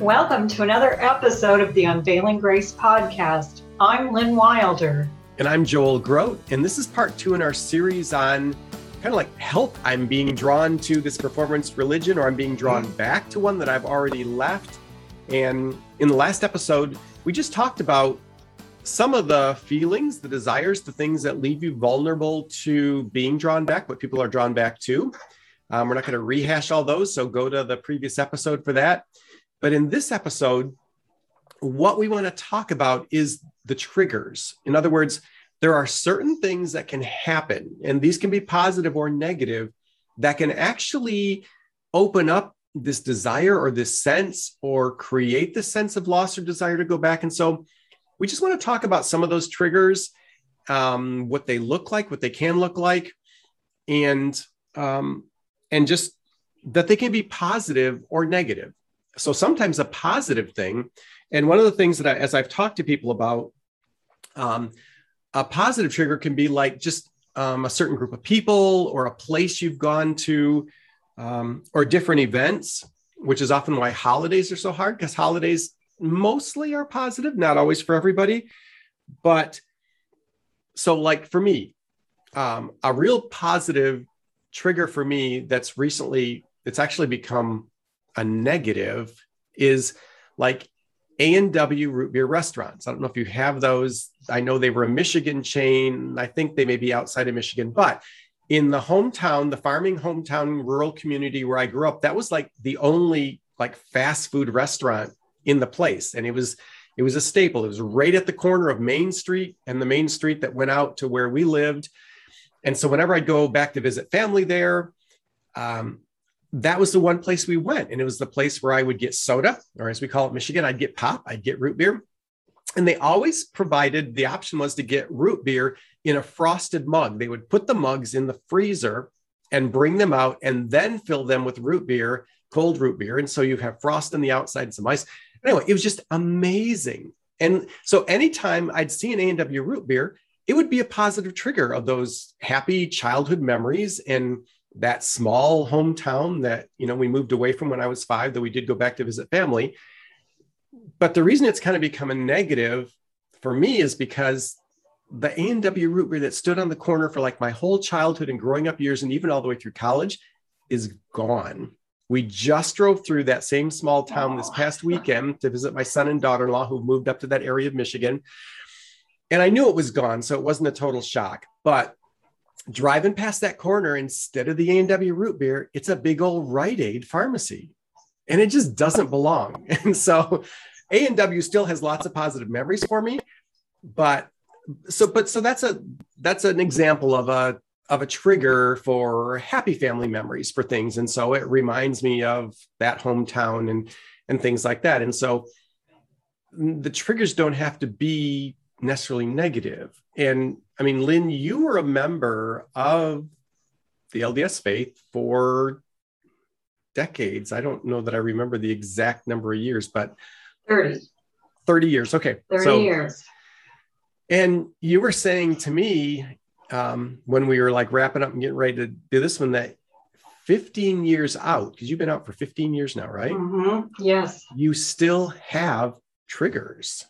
Welcome to another episode of the Unveiling Grace podcast. I'm Lynn Wilder. And I'm Joel Groat. And this is part two in our series on kind of like help. I'm being drawn to this performance religion, or I'm being drawn mm. back to one that I've already left. And in the last episode, we just talked about some of the feelings, the desires, the things that leave you vulnerable to being drawn back, what people are drawn back to. Um, we're not going to rehash all those, so go to the previous episode for that. But in this episode, what we want to talk about is the triggers. In other words, there are certain things that can happen, and these can be positive or negative, that can actually open up this desire or this sense or create the sense of loss or desire to go back. And so we just want to talk about some of those triggers, um, what they look like, what they can look like, and um, and just that they can be positive or negative so sometimes a positive thing and one of the things that I, as i've talked to people about um, a positive trigger can be like just um, a certain group of people or a place you've gone to um, or different events which is often why holidays are so hard because holidays mostly are positive not always for everybody. But so like for me um, a real positive trigger for me that's recently it's actually become a negative is like A&W root beer restaurants. I don't know if you have those. I know they were a Michigan chain. I think they may be outside of Michigan, but in the hometown, the farming hometown rural community where I grew up, that was like the only like fast food restaurant in the place. And it was it was a staple. It was right at the corner of Main Street and the main street that went out to where we lived. And so whenever I'd go back to visit family there, um, that was the one place we went. And it was the place where I would get soda, or as we call it Michigan, I'd get pop, I'd get root beer. And they always provided the option was to get root beer in a frosted mug. They would put the mugs in the freezer and bring them out and then fill them with root beer, cold root beer. And so you have frost on the outside and some ice. Anyway, it was just amazing. And so anytime I'd see an A&W root beer, it would be a positive trigger of those happy childhood memories and that small hometown that you know we moved away from when I was five, though we did go back to visit family. But the reason it's kind of become a negative for me is because the A&W root beer that stood on the corner for like my whole childhood and growing up years and even all the way through college is gone. We just drove through that same small town this past weekend to visit my son and daughter-in-law who moved up to that area of Michigan. And I knew it was gone, so it wasn't a total shock. But driving past that corner instead of the A&W root beer, it's a big old Rite Aid pharmacy. And it just doesn't belong. And so A&W still has lots of positive memories for me, but so but so that's a that's an example of a of a trigger for happy family memories for things and so it reminds me of that hometown and and things like that and so the triggers don't have to be necessarily negative. And I mean, Lynn, you were a member of the LDS faith for decades. I don't know that I remember the exact number of years, but 30. 30 years. Okay. 30 so, years. And you were saying to me um, when we were like wrapping up and getting ready to do this one that 15 years out, because you've been out for 15 years now, right? Mm-hmm. Yes. You still have triggers.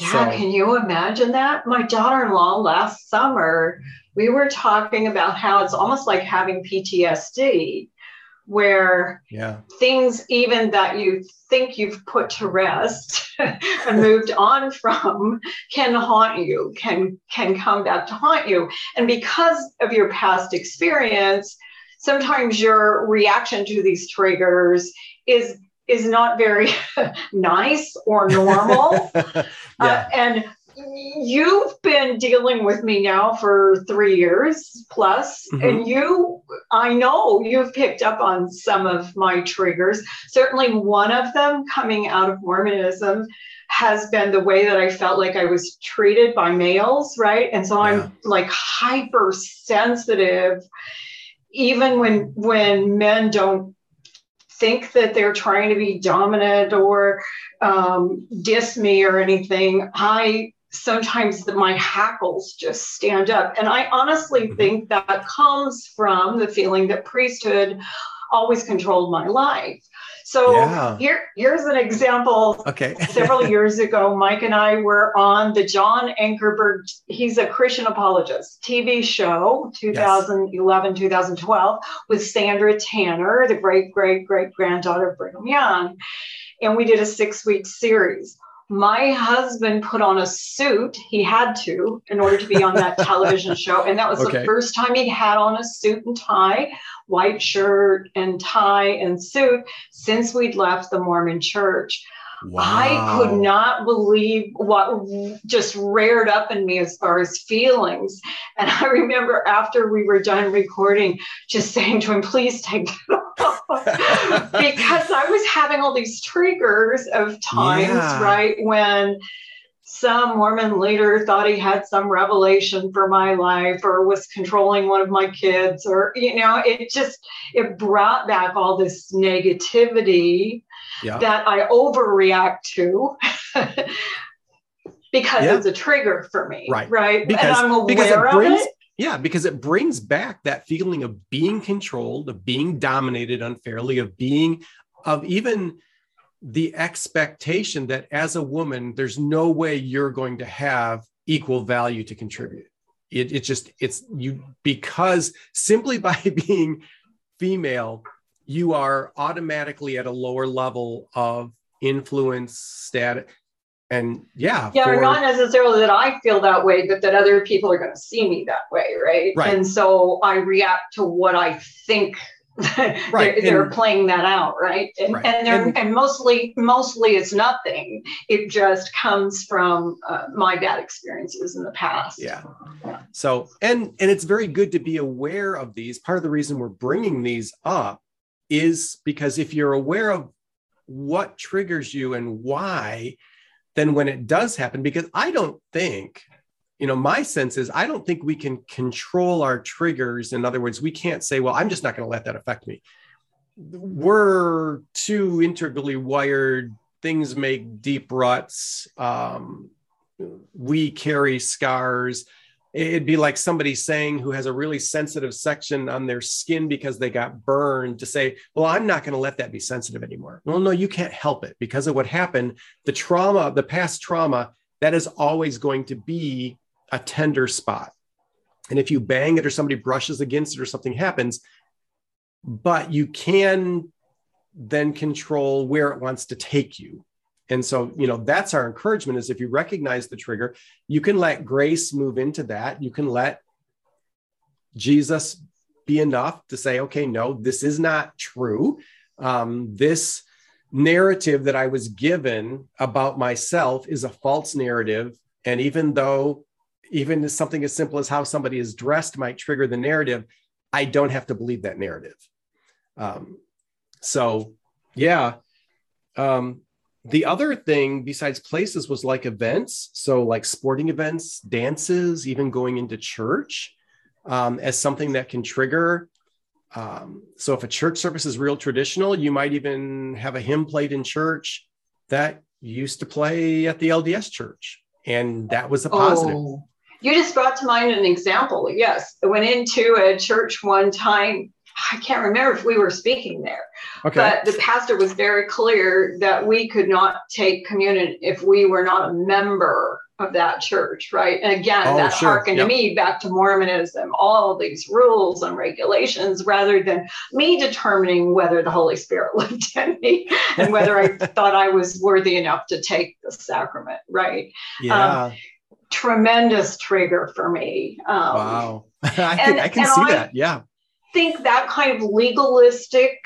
Yeah, so, can you imagine that? My daughter in law last summer, we were talking about how it's almost like having PTSD, where yeah. things even that you think you've put to rest and moved on from can haunt you, can can come back to haunt you. And because of your past experience, sometimes your reaction to these triggers is is not very nice or normal. Yeah. uh, and you've been dealing with me now for three years plus, Mhm. and you, I know you've picked up on some of my triggers. Certainly, one of them coming out of Mormonism has been the way that I felt like I was treated by males, right? And so Yeah. I'm like hypersensitive, even when when men don't think that they're trying to be dominant or um, diss me or anything, I sometimes my hackles just stand up. And I honestly Mhm. think that comes from the feeling that priesthood always controlled my life. So Yeah. here, here's an example Okay. several years ago, Mike and I were on the John Ankerberg, he's a Christian apologist TV show, 2011, 2012, with Sandra Tanner, the great, great, great granddaughter of Brigham Young. And we did a six week series. My husband put on a suit. He had to in order to be on that television show. And that was Okay. the first time he had on a suit and tie, white shirt and tie and suit since we'd left the Mormon church. I could not believe what just reared up in me as far as feelings. And I remember after we were done recording, just saying to him, please take it off. because I was having all these triggers of times, Yeah. right, when some Mormon leader thought he had some revelation for my life or was controlling one of my kids or you know it just it brought back all this negativity Yeah. that I overreact to because Yeah. it's a trigger for me. Right. Right. Because- and I'm aware it of it. Yeah, because it brings back that feeling of being controlled, of being dominated unfairly, of being, of even the expectation that as a woman, there's no way you're going to have equal value to contribute. It, it just, it's you, because simply by being female, you are automatically at a lower level of influence, status. And yeah, Yeah, for- not necessarily that I feel that way, but that other people are going to see me that way, right? Right. And so I react to what I think they're, Right, they're and- playing that out, right? And Right, and they're and- and, mostly mostly it's nothing. It just comes from uh, my bad experiences in the past. yeah so and and it's very good to be aware of these part of the reason we're bringing these up is because if you're aware of what triggers you and why then when it does happen because i don't think you know my sense is i don't think we can control our triggers. In other words we can't say well i'm just not going to let that affect me. We're too integrally wired. Things make deep ruts. Um, we carry scars it'd be like somebody saying who has a really sensitive section on their skin because they got burned to say well i'm not going to let that be sensitive anymore. Well no you can't help it because of what happened. The trauma the past trauma that is always going to be a tender spot. And if you bang it or somebody brushes against it or something happens but you can then control where it wants to take you and so you know that's our encouragement is if you recognize the trigger you can let grace move into that. You can let jesus be enough to say okay no this is not true. Um, this narrative that i was given about myself is a false narrative. And even though even something as simple as how somebody is dressed might trigger the narrative i don't have to believe that narrative. Um, so yeah. Um, the other thing besides places was like events so like sporting events dances even going into church um, as something that can trigger um, so if a church service is real traditional you might even have a hymn played in church that used to play at the lds church and that was a positive Oh, you just brought to mind an example. Yes, I went into a church one time. I can't remember if we were speaking there, okay but the pastor was very clear that we could not take communion if we were not a member of that church, right? And again, Oh, that sure. harkened Yep. to me back to Mormonism, all these rules and regulations, rather than me determining whether the Holy Spirit lived in me and whether I thought I was worthy enough to take the sacrament, right? yeah tremendous trigger for me. Um, wow i can, and- I can see I- that yeah think that kind of legalistic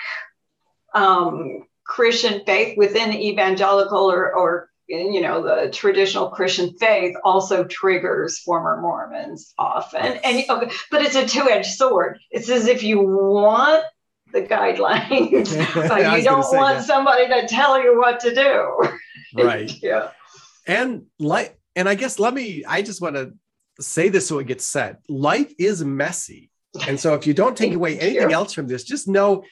um, Christian faith within evangelical or, or you know the traditional christian faith also triggers former mormons often. And okay, but it's a two-edged sword. It's as if you want the guidelines but you don't want that. somebody to tell you what to do. Right. Yeah. And like and i guess let me i just want to say this so it gets said. Life is messy and so if you don't take away anything else from this just know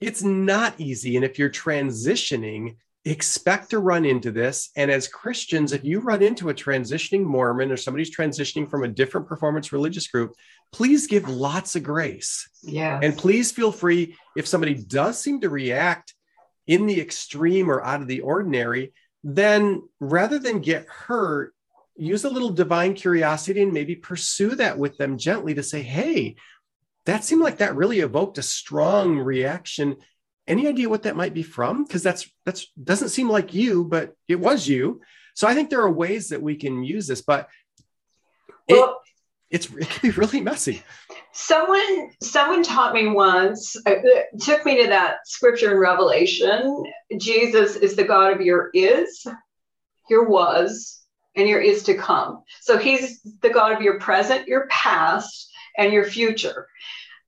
it's not easy and if you're transitioning expect to run into this. And as Christians, if you run into a transitioning Mormon or somebody's transitioning from a different performance religious group, please give lots of grace. Yeah. And please feel free if somebody does seem to react in the extreme or out of the ordinary, then rather than get hurt, use a little divine curiosity and maybe pursue that with them gently to say, hey, that seemed like that really evoked a strong reaction. Any idea what that might be from? Because that's that's doesn't seem like you but it was you. So i think there are ways that we can use this but well, it's it can be really messy. Someone someone taught me once uh, uh, took me to that scripture in revelation. Jesus is the god of your is your was and your is to come. So he's the god of your present your past and your future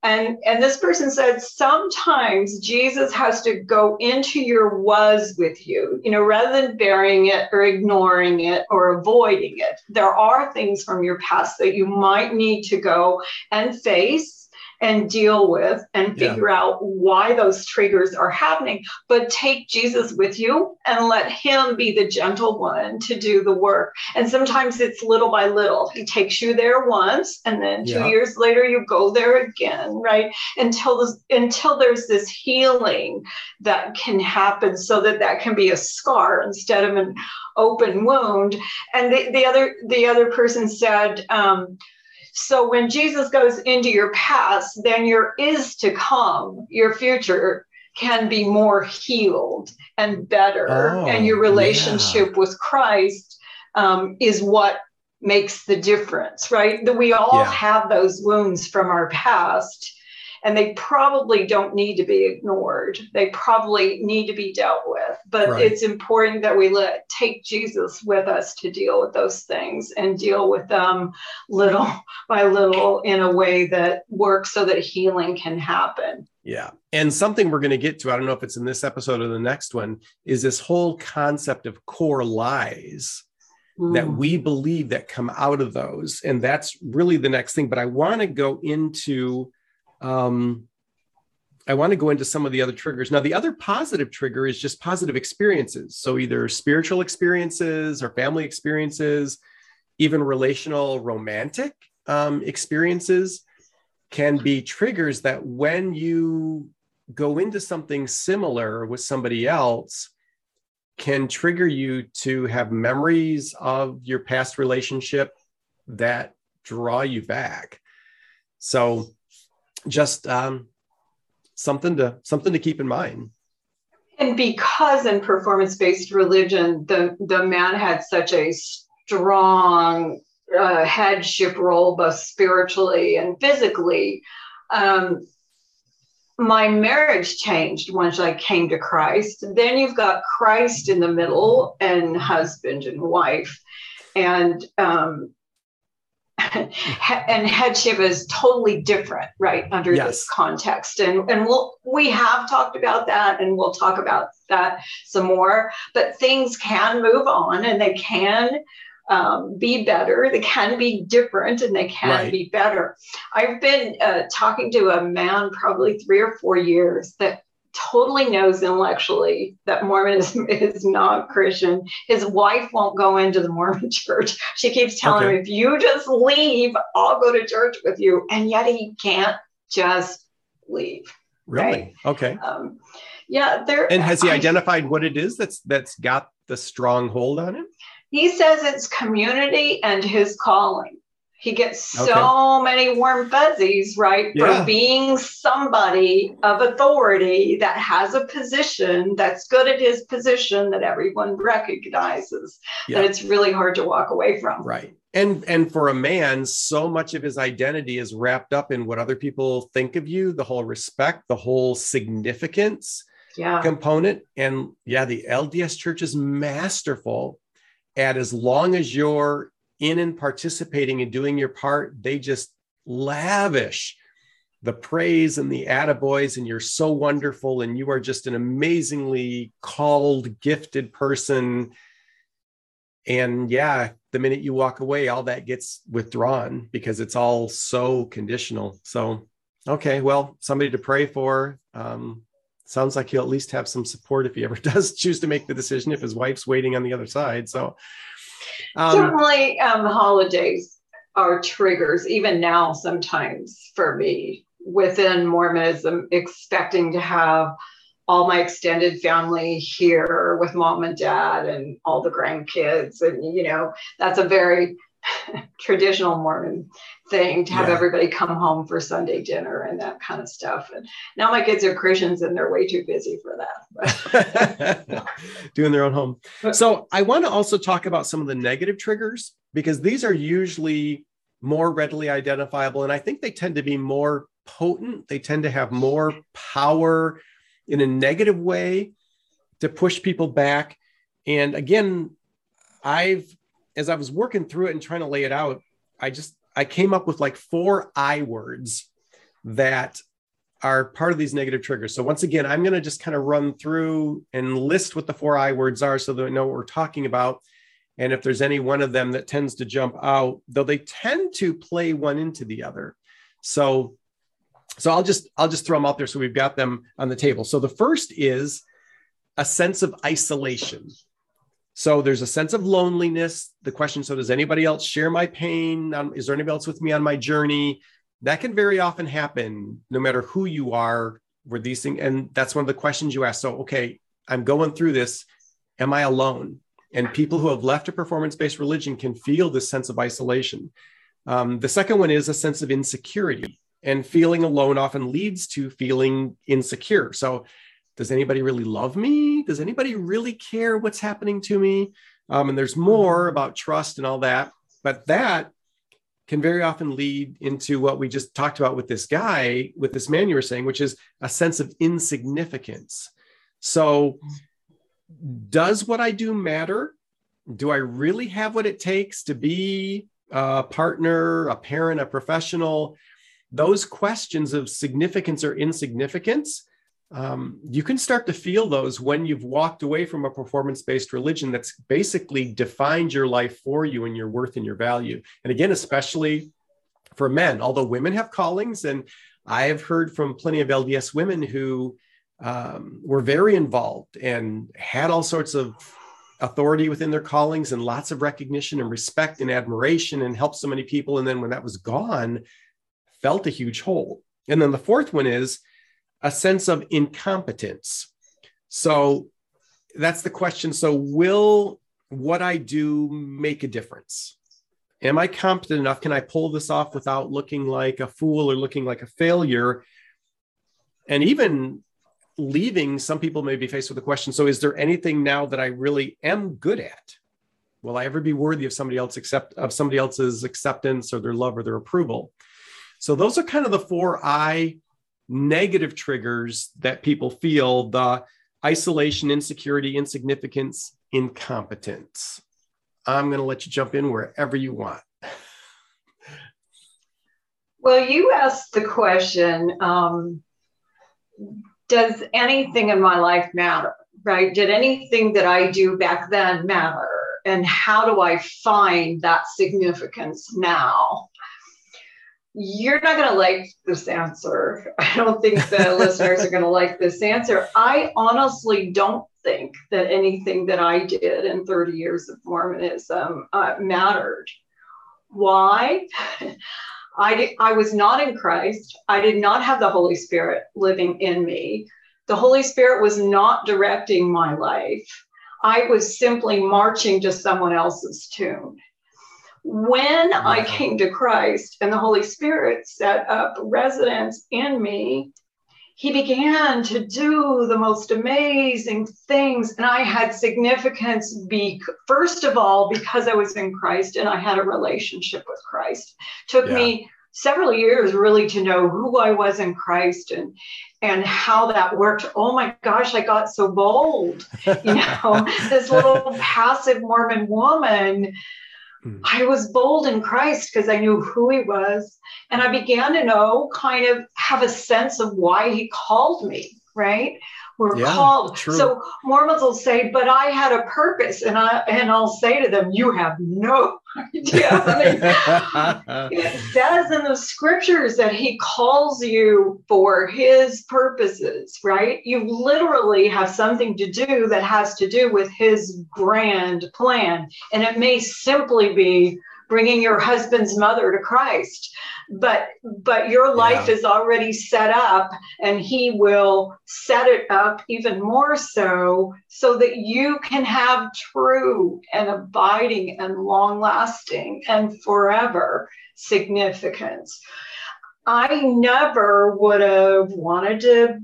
and, and this person said, sometimes Jesus has to go into your was with you, you know, rather than burying it or ignoring it or avoiding it. There are things from your past that you might need to go and face and deal with and figure yeah. out why those triggers are happening. But take Jesus with you and let him be the gentle one to do the work. And sometimes it's little by little. He takes you there once, and then two yeah. years later you go there again, right? Until this, until there's this healing that can happen, so that that can be a scar instead of an open wound. And the, the other the other person said. Um, so when Jesus goes into your past, then your is to come, your future can be more healed and better. Oh, and your relationship yeah. with Christ um, is what makes the difference, right? That we all yeah. have those wounds from our past and they probably don't need to be ignored. They probably need to be dealt with. But right. it's important that we let take Jesus with us to deal with those things and deal with them little by little in a way that works so that healing can happen. Yeah. And something we're going to get to, I don't know if it's in this episode or the next one, is this whole concept of core lies that mm. we believe that come out of those. And that's really the next thing. But I want to go into um, I want to go into some of the other triggers. Now, the other positive trigger is just positive experiences. So, either spiritual experiences or family experiences, even relational, romantic um, experiences can be triggers that when you go into something similar with somebody else, can trigger you to have memories of your past relationship that draw you back. So, just um, something to something to keep in mind. And because in performance-based religion, the the man had such a strong uh, headship role, both spiritually and physically. Um, my marriage changed once I came to Christ. Then you've got Christ in the middle and husband and wife. And um, and headship is totally different right under yes. this context and and we'll we have talked about that and we'll talk about that some more but things can move on and they can um, be better they can be different and they can right. be better i've been uh, talking to a man probably three or four years that totally knows intellectually that Mormonism is not Christian. His wife won't go into the Mormon church. She keeps telling okay. him, if you just leave, I'll go to church with you. And yet he can't just leave. Really? Right? Okay. Um, yeah. There. And has he identified what it is that's that's got the strong hold on him? He says it's community and his calling. He gets so okay. many warm fuzzies, right? Yeah. For being somebody of authority that has a position that's good at his position that everyone recognizes. Yeah. That it's really hard to walk away from. Right. And and for a man, so much of his identity is wrapped up in what other people think of you, the whole respect, the whole significance yeah. component. And yeah, the LDS church is masterful at as long as you're in and participating and doing your part, they just lavish the praise and the attaboys, and you're so wonderful, and you are just an amazingly called, gifted person. And yeah, the minute you walk away, all that gets withdrawn because it's all so conditional. So, okay, well, somebody to pray for. Um, sounds like he'll at least have some support if he ever does choose to make the decision if his wife's waiting on the other side. So, um, certainly, um, holidays are triggers, even now, sometimes for me within Mormonism, expecting to have all my extended family here with mom and dad and all the grandkids. And, you know, that's a very traditional Mormon thing to have yeah. everybody come home for Sunday dinner and that kind of stuff. And now my kids are Christians and they're way too busy for that. Doing their own home. So I want to also talk about some of the negative triggers because these are usually more readily identifiable. And I think they tend to be more potent. They tend to have more power in a negative way to push people back. And again, I've, as I was working through it and trying to lay it out, I just, I came up with like four I words that are part of these negative triggers. So once again, I'm going to just kind of run through and list what the four I words are so that we know what we're talking about. And if there's any one of them that tends to jump out, though they tend to play one into the other. So so I'll just I'll just throw them out there so we've got them on the table. So the first is a sense of isolation. So there's a sense of loneliness. The question: So does anybody else share my pain? Um, is there anybody else with me on my journey? That can very often happen, no matter who you are. Where these things, and that's one of the questions you ask. So, okay, I'm going through this. Am I alone? And people who have left a performance-based religion can feel this sense of isolation. Um, the second one is a sense of insecurity and feeling alone often leads to feeling insecure. So, does anybody really love me? Does anybody really care what's happening to me? Um, and there's more mm-hmm. about trust and all that, but that can very often lead into what we just talked about with this guy, with this man you were saying, which is a sense of insignificance. So, does what I do matter? Do I really have what it takes to be a partner, a parent, a professional? those questions of significance or insignificance, um, you can start to feel those when you've walked away from a performance based religion that's basically defined your life for you and your worth and your value. And again, especially for men, although women have callings, and I have heard from plenty of LDS women who um, were very involved and had all sorts of authority within their callings and lots of recognition and respect and admiration and helped so many people. And then when that was gone, felt a huge hole. And then the fourth one is a sense of incompetence. So that's the question. So, will what I do make a difference? Am I competent enough? Can I pull this off without looking like a fool or looking like a failure? And even leaving, some people may be faced with the question so, is there anything now that I really am good at? Will I ever be worthy of somebody else accept of somebody else's acceptance or their love or their approval? So those are kind of the four I negative triggers that people feel the isolation, insecurity, insignificance, incompetence. I'm going to let you jump in wherever you want. Well, you asked the question um, Does anything in my life matter? Right? Did anything that I do back then matter? And how do I find that significance now? You're not going to like this answer. I don't think the listeners are going to like this answer. I honestly don't think that anything that I did in 30 years of Mormonism uh, mattered. Why? I, did, I was not in Christ. I did not have the Holy Spirit living in me. The Holy Spirit was not directing my life. I was simply marching to someone else's tune when I came to Christ and the Holy Spirit set up residence in me, he began to do the most amazing things. And I had significance, be, first of all, because I was in Christ and I had a relationship with Christ. Took yeah. me several years really to know who I was in Christ and and how that worked. Oh my gosh, I got so bold. You know, this little passive Mormon woman. Hmm. I was bold in Christ because I knew who he was. And I began to know, kind of have a sense of why he called me, right? We're yeah, called. True. So Mormons will say, but I had a purpose. And I and I'll say to them, you have no idea. I mean, it says in the scriptures that he calls you for his purposes, right? You literally have something to do that has to do with his grand plan. And it may simply be bringing your husband's mother to Christ. But but your life yeah. is already set up and he will set it up even more so so that you can have true and abiding and long lasting and forever significance. I never would have wanted to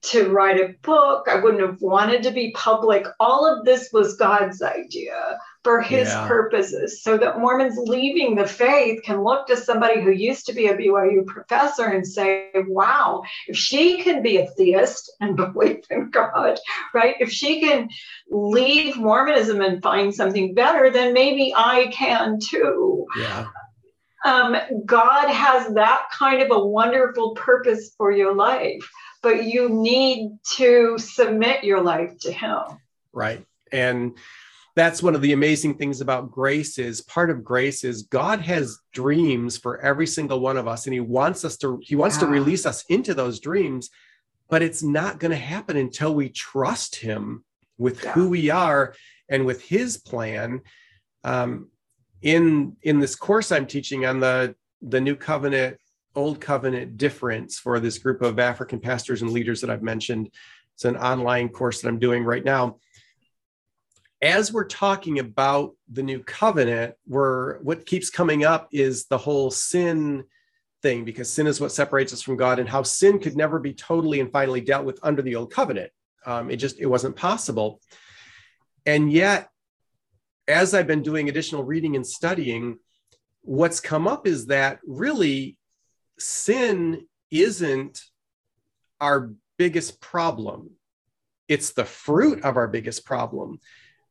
to write a book. I wouldn't have wanted to be public. All of this was God's idea for his yeah. purposes so that Mormons leaving the faith can look to somebody who used to be a BYU professor and say, wow, if she can be a theist and believe in God, right? If she can leave Mormonism and find something better, then maybe I can too. Yeah. Um, God has that kind of a wonderful purpose for your life but you need to submit your life to him right and that's one of the amazing things about grace is part of grace is god has dreams for every single one of us and he wants us to he wants yeah. to release us into those dreams but it's not going to happen until we trust him with yeah. who we are and with his plan um, in in this course i'm teaching on the the new covenant Old Covenant difference for this group of African pastors and leaders that I've mentioned. It's an online course that I'm doing right now. As we're talking about the new covenant, where what keeps coming up is the whole sin thing, because sin is what separates us from God, and how sin could never be totally and finally dealt with under the old covenant. Um, it just it wasn't possible. And yet, as I've been doing additional reading and studying, what's come up is that really sin isn't our biggest problem. It's the fruit of our biggest problem.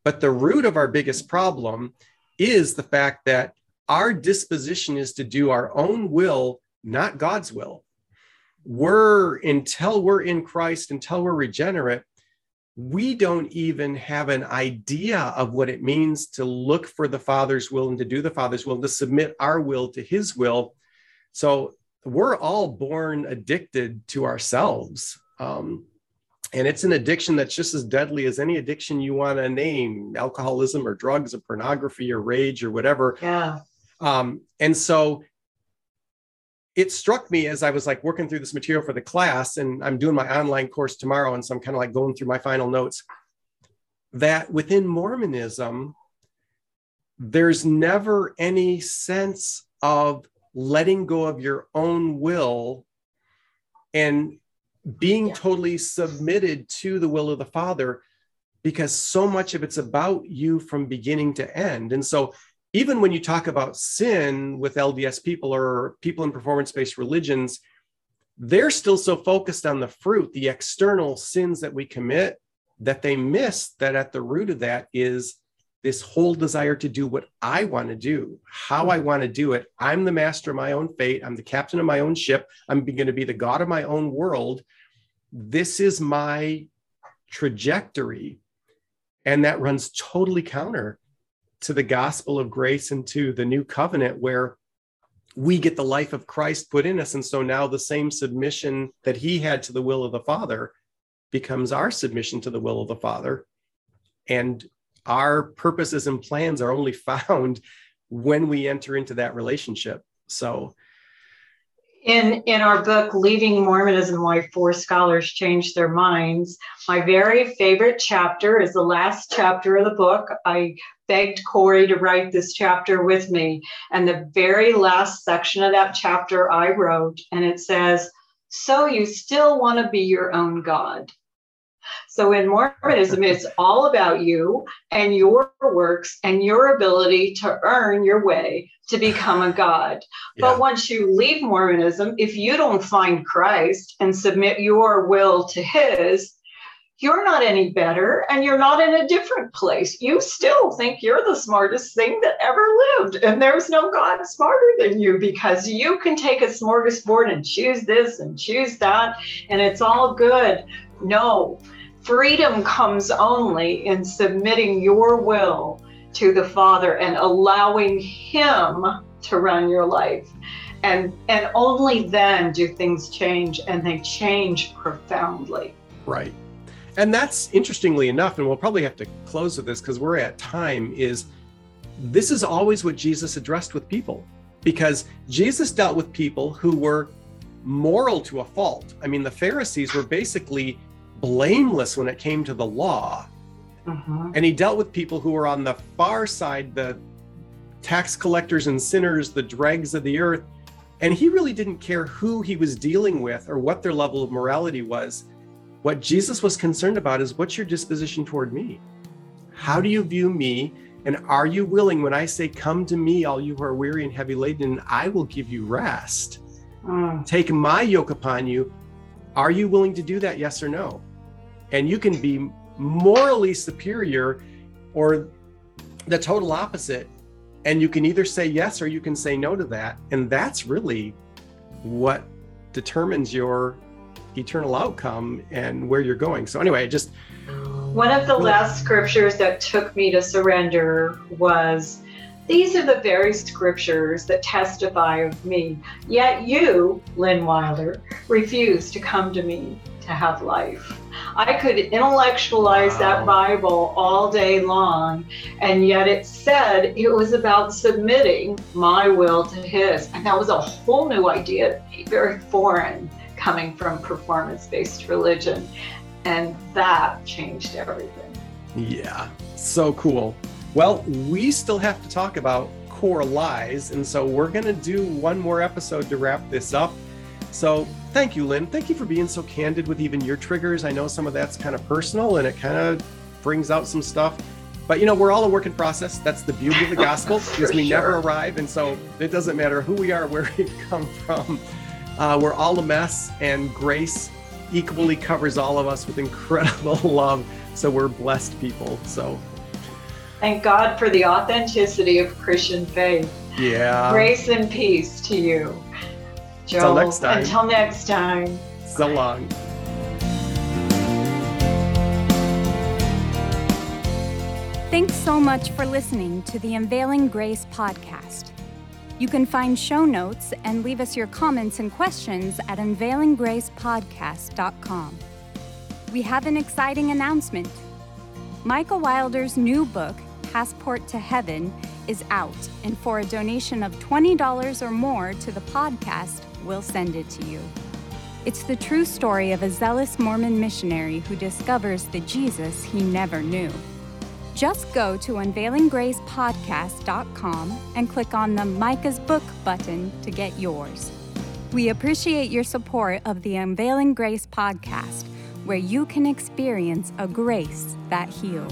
But the root of our biggest problem is the fact that our disposition is to do our own will, not God's will. We're, until we're in Christ, until we're regenerate, we don't even have an idea of what it means to look for the Father's will and to do the Father's will, to submit our will to His will. So we're all born addicted to ourselves. Um, and it's an addiction that's just as deadly as any addiction you want to name alcoholism or drugs or pornography or rage or whatever. Yeah. Um, and so it struck me as I was like working through this material for the class, and I'm doing my online course tomorrow. And so I'm kind of like going through my final notes that within Mormonism, there's never any sense of letting go of your own will and being yeah. totally submitted to the will of the Father because so much of it's about you from beginning to end. And so, even when you talk about sin with LDS people or people in performance based religions, they're still so focused on the fruit, the external sins that we commit, that they miss that at the root of that is this whole desire to do what I want to do, how I mm-hmm. want to do it. I'm the master of my own fate. I'm the captain of my own ship. I'm going to be the God of my own world. This is my trajectory. And that runs totally counter to the gospel of grace and to the new covenant where we get the life of Christ put in us. And so now the same submission that he had to the will of the Father becomes our submission to the will of the Father. And our purposes and plans are only found when we enter into that relationship. So, in in our book leaving mormonism why four scholars changed their minds my very favorite chapter is the last chapter of the book. I begged corey to write this chapter with me. And the very last section of that chapter i wrote and it says so you still want to be your own god So in Mormonism, it's all about you and your works and your ability to earn your way to become a God. Yeah. But once you leave Mormonism, if you don't find Christ and submit your will to his, you're not any better and you're not in a different place. You still think you're the smartest thing that ever lived. And there's no God smarter than you because you can take a smorgasbord and choose this and choose that, and it's all good. No, freedom comes only in submitting your will to the Father and allowing Him to run your life. And, and only then do things change and they change profoundly. Right. And that's interestingly enough, and we'll probably have to close with this because we're at time, is this is always what Jesus addressed with people because Jesus dealt with people who were moral to a fault. I mean, the Pharisees were basically blameless when it came to the law. Uh-huh. And he dealt with people who were on the far side, the tax collectors and sinners, the dregs of the earth. And he really didn't care who he was dealing with or what their level of morality was. What Jesus was concerned about is what's your disposition toward me? How do you view me? And are you willing when I say, Come to me, all you who are weary and heavy laden, and I will give you rest? Mm. Take my yoke upon you. Are you willing to do that? Yes or no? And you can be morally superior or the total opposite. And you can either say yes or you can say no to that. And that's really what determines your eternal outcome and where you're going. So, anyway, just. One of the last scriptures that took me to surrender was these are the very scriptures that testify of me. Yet you, Lynn Wilder, refuse to come to me to have life. I could intellectualize wow. that Bible all day long, and yet it said it was about submitting my will to His. And that was a whole new idea, very foreign, coming from performance based religion. And that changed everything. Yeah, so cool. Well, we still have to talk about core lies, and so we're going to do one more episode to wrap this up. So thank you, Lynn. Thank you for being so candid with even your triggers. I know some of that's kind of personal and it kind of brings out some stuff. But you know, we're all a work in process. That's the beauty of the gospel, is we sure. never arrive. And so it doesn't matter who we are, where we've come from. Uh, we're all a mess, and grace equally covers all of us with incredible love. So we're blessed people. So thank God for the authenticity of Christian faith. Yeah. Grace and peace to you. Joel, until next time. Until next time. So long. Thanks so much for listening to the Unveiling Grace podcast. You can find show notes and leave us your comments and questions at unveilinggracepodcast.com. We have an exciting announcement. Micah Wilder's new book, Passport to Heaven, is out, and for a donation of $20 or more to the podcast, we'll send it to you. It's the true story of a zealous Mormon missionary who discovers the Jesus he never knew. Just go to unveilinggracepodcast.com and click on the Micah's Book button to get yours. We appreciate your support of the Unveiling Grace podcast, where you can experience a grace that heals.